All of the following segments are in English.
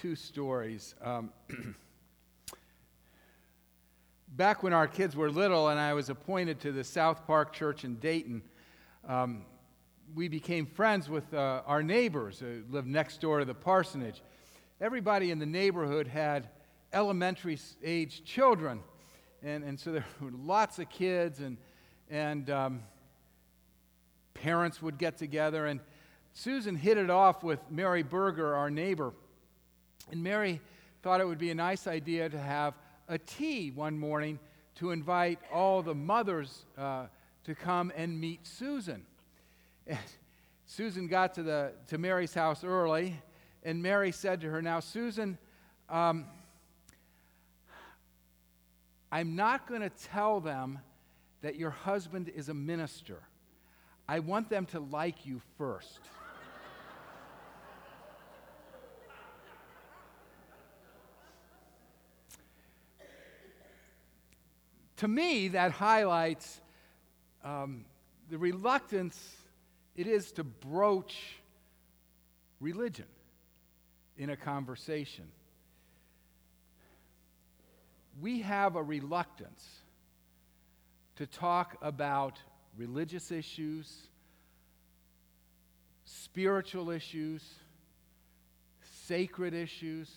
two stories. Um, back when our kids were little and I was appointed to the South Park Church in Dayton, um, we became friends with uh, our neighbors who lived next door to the parsonage. Everybody in the neighborhood had elementary age children, and, and so there were lots of kids, and, and um, parents would get together. And Susan hit it off with Mary Berger, our neighbor. And Mary thought it would be a nice idea to have a tea one morning to invite all the mothers uh, to come and meet Susan. And Susan got to, the, to Mary's house early, and Mary said to her, Now, Susan, um, I'm not going to tell them that your husband is a minister. I want them to like you first. To me, that highlights um, the reluctance it is to broach religion in a conversation. We have a reluctance to talk about religious issues, spiritual issues, sacred issues.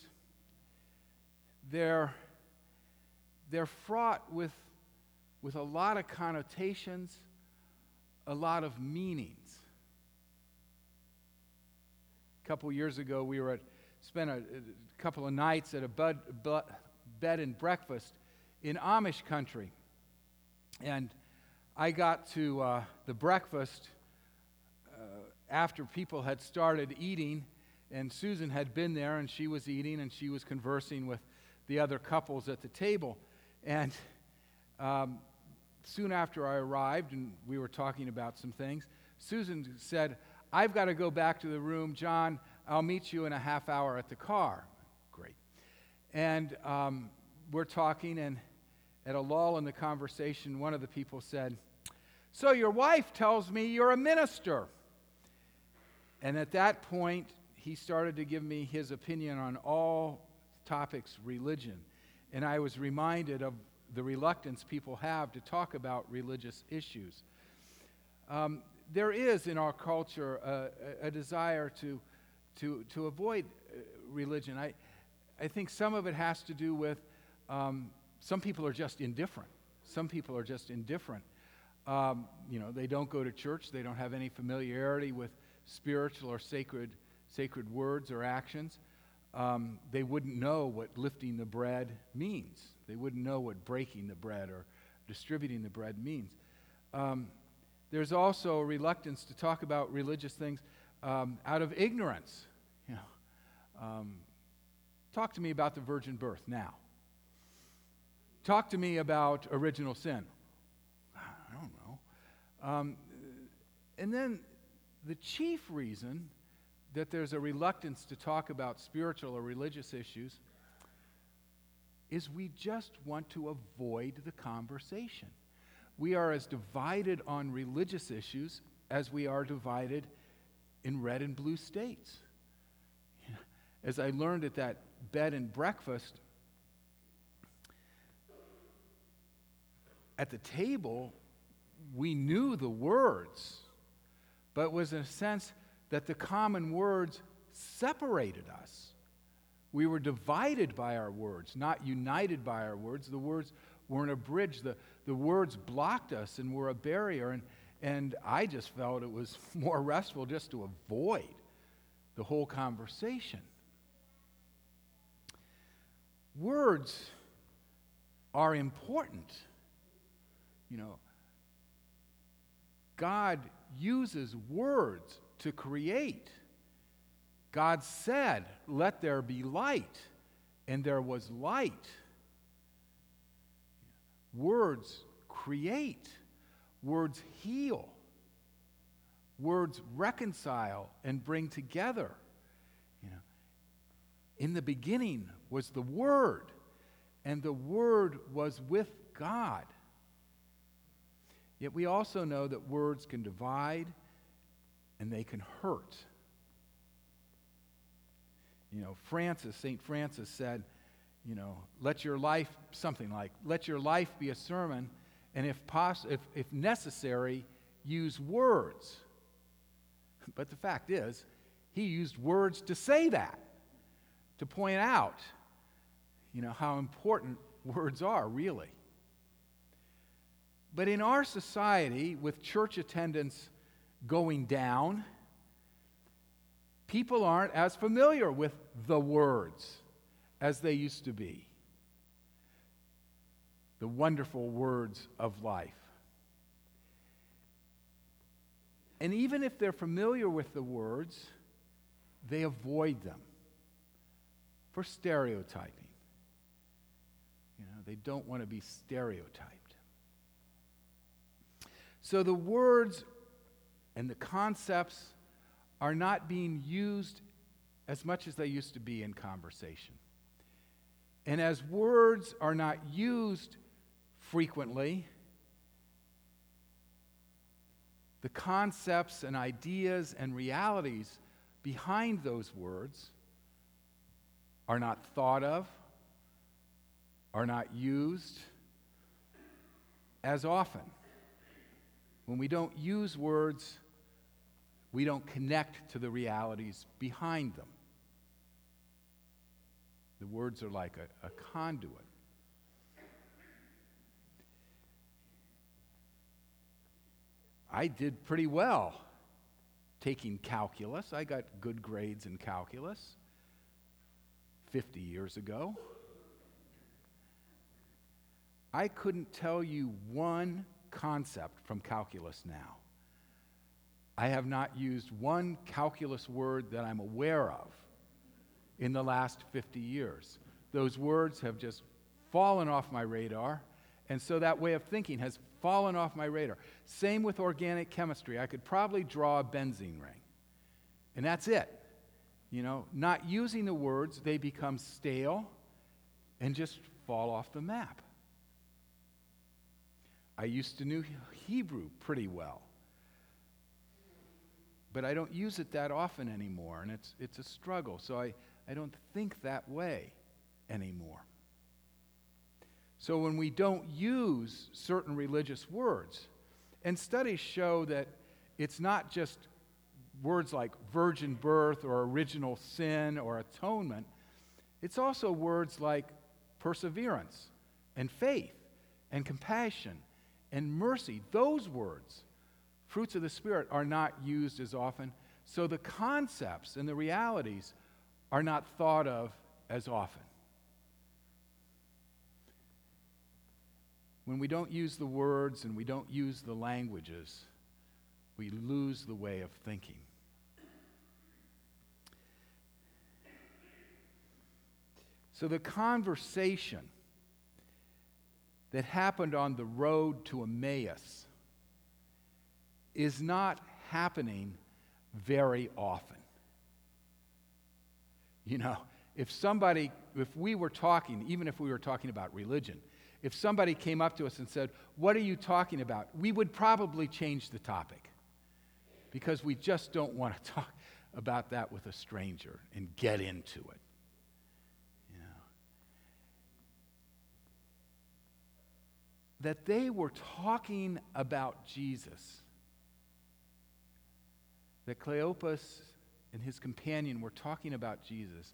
They're, they're fraught with with a lot of connotations, a lot of meanings. A couple years ago, we were at, spent a, a couple of nights at a bud, bed and breakfast in Amish country. And I got to uh, the breakfast uh, after people had started eating, and Susan had been there, and she was eating, and she was conversing with the other couples at the table. And um, soon after I arrived and we were talking about some things, Susan said, I've got to go back to the room. John, I'll meet you in a half hour at the car. Great. And um, we're talking, and at a lull in the conversation, one of the people said, So your wife tells me you're a minister. And at that point, he started to give me his opinion on all topics religion. And I was reminded of the reluctance people have to talk about religious issues. Um, there is in our culture a, a, desire to, to, to avoid uh, religion. I, I think some of it has to do with um, some people are just indifferent. Some people are just indifferent. Um, you know, they don't go to church, they don't have any familiarity with spiritual or sacred, sacred words or actions. Um, they wouldn't know what lifting the bread means. They wouldn't know what breaking the bread or distributing the bread means. Um, there's also a reluctance to talk about religious things um, out of ignorance. You know, um, talk to me about the virgin birth now. Talk to me about original sin. I don't know. Um, and then the chief reason that there's a reluctance to talk about spiritual or religious issues is we just want to avoid the conversation. We are as divided on religious issues as we are divided in red and blue states. As I learned at that bed and breakfast, at the table, we knew the words, but was in a sense that the common words separated us. We were divided by our words, not united by our words. The words weren't a bridge. The, the words blocked us and were a barrier. And, and I just felt it was more restful just to avoid the whole conversation. Words are important. You know, God uses words to create. God said, Let there be light, and there was light. Words create, words heal, words reconcile and bring together. You know, in the beginning was the Word, and the Word was with God. Yet we also know that words can divide and they can hurt. You know, Francis, St. Francis said, you know, let your life, something like, let your life be a sermon, and if, poss- if, if necessary, use words. But the fact is, he used words to say that, to point out, you know, how important words are, really. But in our society, with church attendance going down, people aren't as familiar with the words as they used to be. The wonderful words of life. And even if they're familiar with the words, they avoid them for stereotyping. You know, they don't want to be stereotyped. So the words and the concepts are not being used as much as they used to be in conversation. And as words are not used frequently, the concepts and ideas and realities behind those words are not thought of, are not used as often. When we don't use words, we don't connect to the realities behind them. The words are like a, a conduit. I did pretty well taking calculus. I got good grades in calculus 50 years ago. I couldn't tell you one concept from calculus now. I have not used one calculus word that I'm aware of in the last 50 years. Those words have just fallen off my radar, and so that way of thinking has fallen off my radar. Same with organic chemistry. I could probably draw a benzene ring, and that's it. You know, not using the words, they become stale and just fall off the map. I used to know Hebrew pretty well. But I don't use it that often anymore, and it's, it's a struggle. So I, I don't think that way anymore. So when we don't use certain religious words, and studies show that it's not just words like virgin birth or original sin or atonement, it's also words like perseverance and faith and compassion and mercy. Those words, fruits of the Spirit, are not used as often. So the concepts and the realities are not thought of as often. When we don't use the words and we don't use the languages, we lose the way of thinking. So the conversation that happened on the road to Emmaus is not happening very often. You know, if somebody, if we were talking, even if we were talking about religion, if somebody came up to us and said, What are you talking about? we would probably change the topic because we just don't want to talk about that with a stranger and get into it. You know. that they were talking about Jesus. That Cleopas and his companion were talking about Jesus,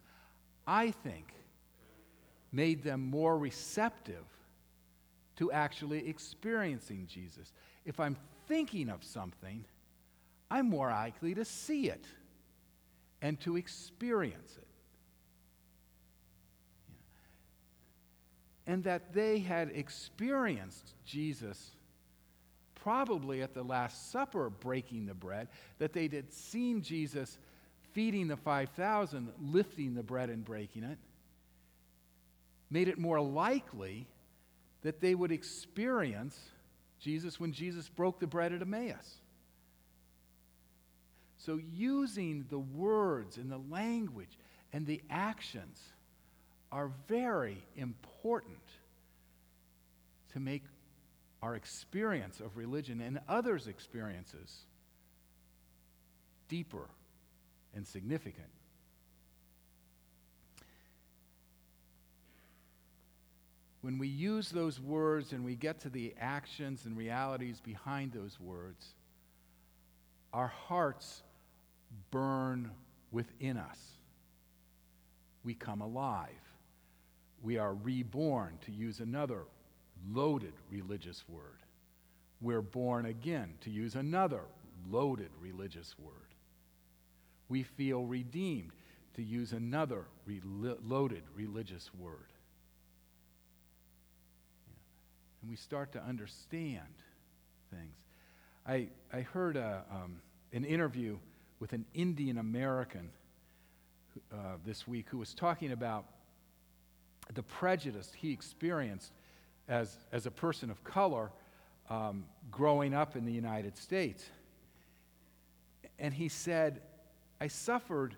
I think made them more receptive to actually experiencing Jesus. If I'm thinking of something, I'm more likely to see it and to experience it. and that they had experienced Jesus probably at the Last Supper breaking the bread, that they had seen Jesus feeding the 5,000, lifting the bread and breaking it, made it more likely that they would experience Jesus when Jesus broke the bread at Emmaus. So, using the words and the language and the actions are very important to make our experience of religion and others' experiences deeper and significant. When we use those words and we get to the actions and realities behind those words, our hearts burn within us. We come alive. We are reborn, to use another loaded religious word. We're born again, to use another loaded religious word. We feel redeemed, to use another re- loaded religious word. And we start to understand things. I, I heard a, um, an interview with an Indian American uh, this week who was talking about the prejudice he experienced as, as a person of color um, growing up in the United States. And he said, I suffered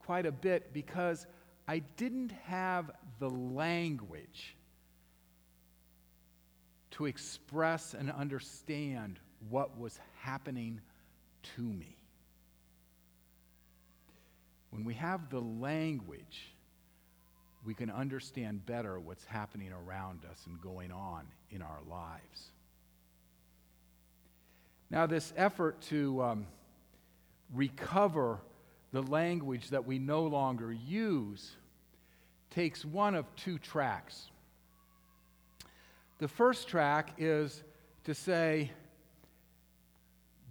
quite a bit because I didn't have the language to express and understand what was happening to me. When we have the language, we can understand better what's happening around us and going on in our lives. Now, this effort to um, recover the language that we no longer use takes one of two tracks. The first track is to say,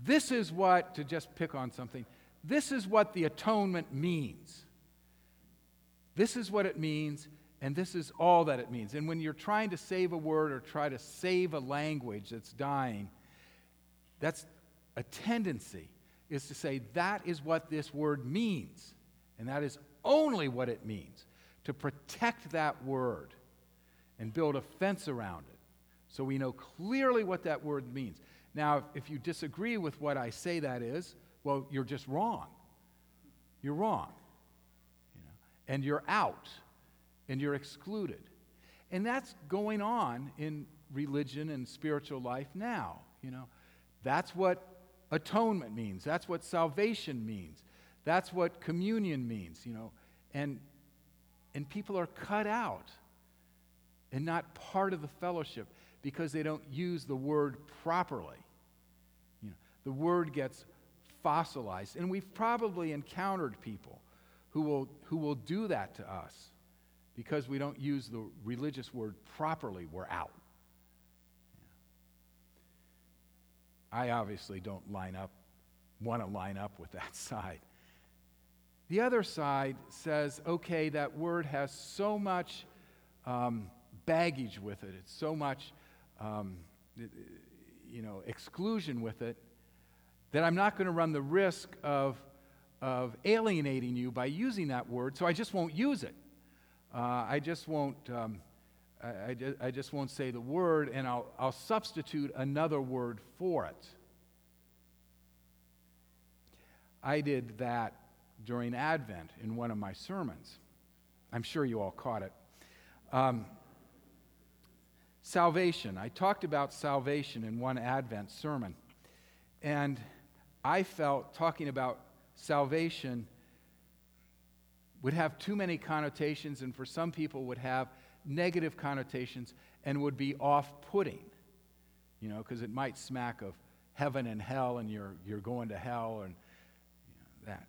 this is what, to just pick on something, this is what the atonement means. This is what it means, and this is all that it means. And when you're trying to save a word or try to save a language that's dying, that's a tendency, is to say that is what this word means. And that is only what it means. To protect that word and build a fence around it so we know clearly what that word means. Now, if you disagree with what I say that is, well, you're just wrong. You're wrong. And you're out. And you're excluded. And that's going on in religion and spiritual life now. You know, that's what atonement means. That's what salvation means. That's what communion means, you know. And and people are cut out and not part of the fellowship because they don't use the word properly. You know, the word gets fossilized. And we've probably encountered people who will, who will do that to us because we don't use the religious word properly, we're out. I obviously don't line up, want to line up with that side. The other side says, okay, that word has so much um, baggage with it, it's so much, um, you know, exclusion with it that I'm not going to run the risk of, of alienating you by using that word, so I just won't use it. Uh, I just won't. Um, I, I, just won't say the word, and I'll, I'll substitute another word for it. I did that during Advent in one of my sermons. I'm sure you all caught it. Um, salvation. I talked about salvation in one Advent sermon. And I felt talking about salvation would have too many connotations, and for some people would have negative connotations and would be off putting, you know, because it might smack of heaven and hell, and you're, you're going to hell, and you know, that.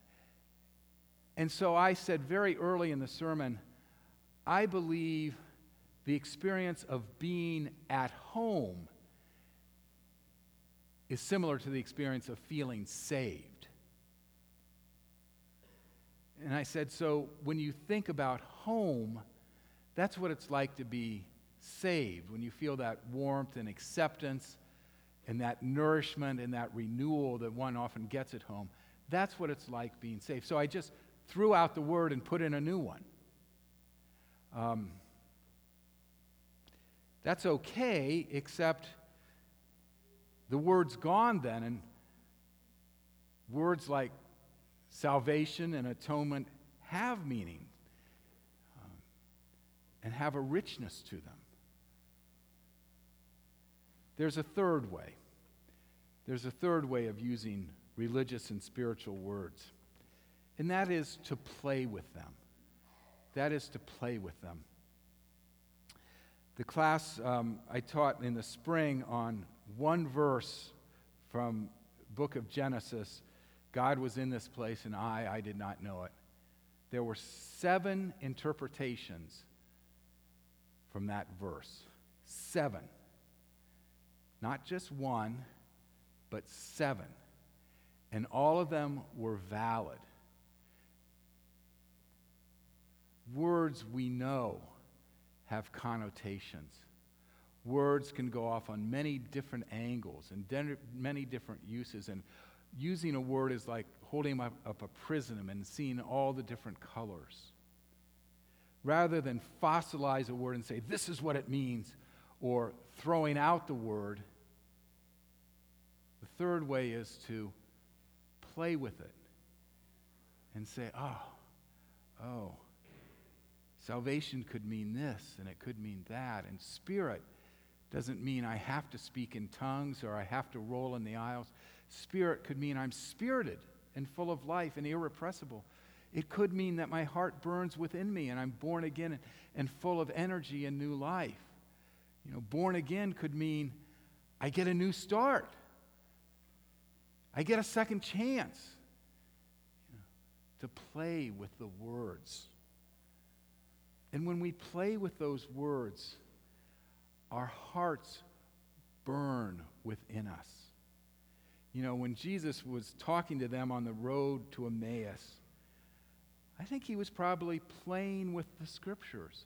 And so I said very early in the sermon, I believe the experience of being at home is similar to the experience of feeling saved. And I said, so when you think about home, that's what it's like to be saved, when you feel that warmth and acceptance and that nourishment and that renewal that one often gets at home. That's what it's like being saved. So I just threw out the word and put in a new one. Um, that's okay, except the word's gone then, and words like salvation and atonement have meaning um, and have a richness to them. There's a third way. There's a third way of using religious and spiritual words, and that is to play with them. That is to play with them. The class um, I taught in the spring on one verse from book of Genesis, God was in this place and I, I did not know it. There were seven interpretations from that verse. Seven. Not just one, but seven. And all of them were valid. Words we know have connotations. Words can go off on many different angles and many different uses. And using a word is like holding up, a prism and seeing all the different colors. Rather than fossilize a word and say, this is what it means, or throwing out the word, the third way is to play with it and say, oh, oh, Salvation could mean this and it could mean that. And spirit doesn't mean I have to speak in tongues or I have to roll in the aisles. Spirit could mean I'm spirited and full of life and irrepressible. It could mean that my heart burns within me and I'm born again and, full of energy and new life. You know, born again could mean I get a new start. I get a second chance you know, to play with the words and when we play with those words, our hearts burn within us. You know, when Jesus was talking to them on the road to Emmaus, I think he was probably playing with the scriptures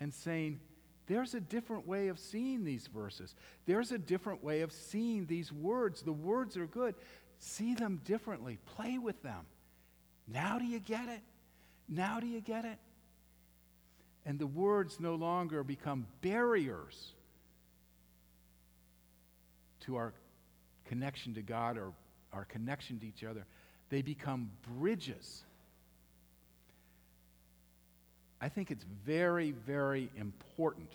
and saying, there's a different way of seeing these verses. There's a different way of seeing these words. The words are good. See them differently. Play with them. Now do you get it? Now do you get it? and the words no longer become barriers to our connection to God or our connection to each other. They become bridges. I think it's very, very important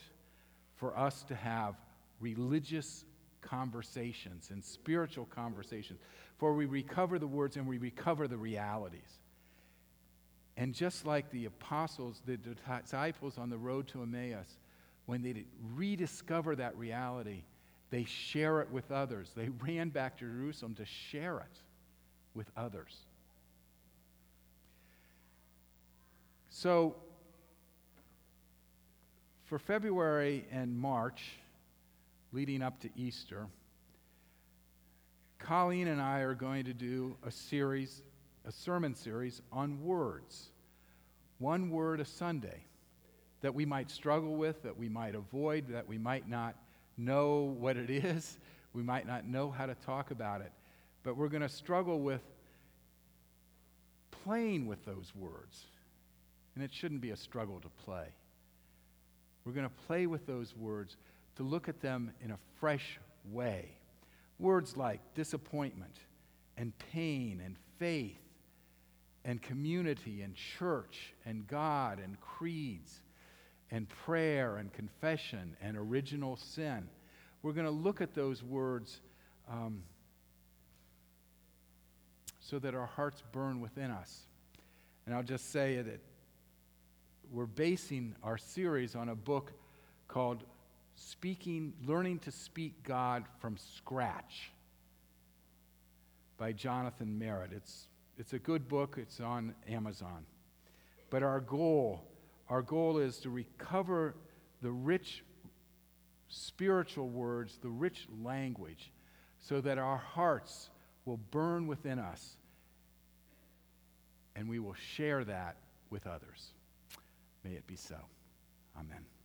for us to have religious conversations and spiritual conversations, for we recover the words and we recover the realities. And just like the apostles, the disciples on the road to Emmaus, when they rediscover that reality, they share it with others. They ran back to Jerusalem to share it with others. So, for February and March, leading up to Easter, Colleen and I are going to do a series a sermon series on words, one word a Sunday, that we might struggle with, that we might avoid, that we might not know what it is, we might not know how to talk about it. But we're going to struggle with playing with those words. And it shouldn't be a struggle to play. We're going to play with those words to look at them in a fresh way. Words like disappointment and pain and faith and community and church and God and creeds and prayer and confession and original sin. We're going to look at those words um, so that our hearts burn within us. And I'll just say that we're basing our series on a book called Speaking, Learning to Speak God from Scratch by Jonathan Merritt. It's it's a good book, it's on Amazon. But our goal, our goal is to recover the rich spiritual words, the rich language, so that our hearts will burn within us and we will share that with others. May it be so. Amen.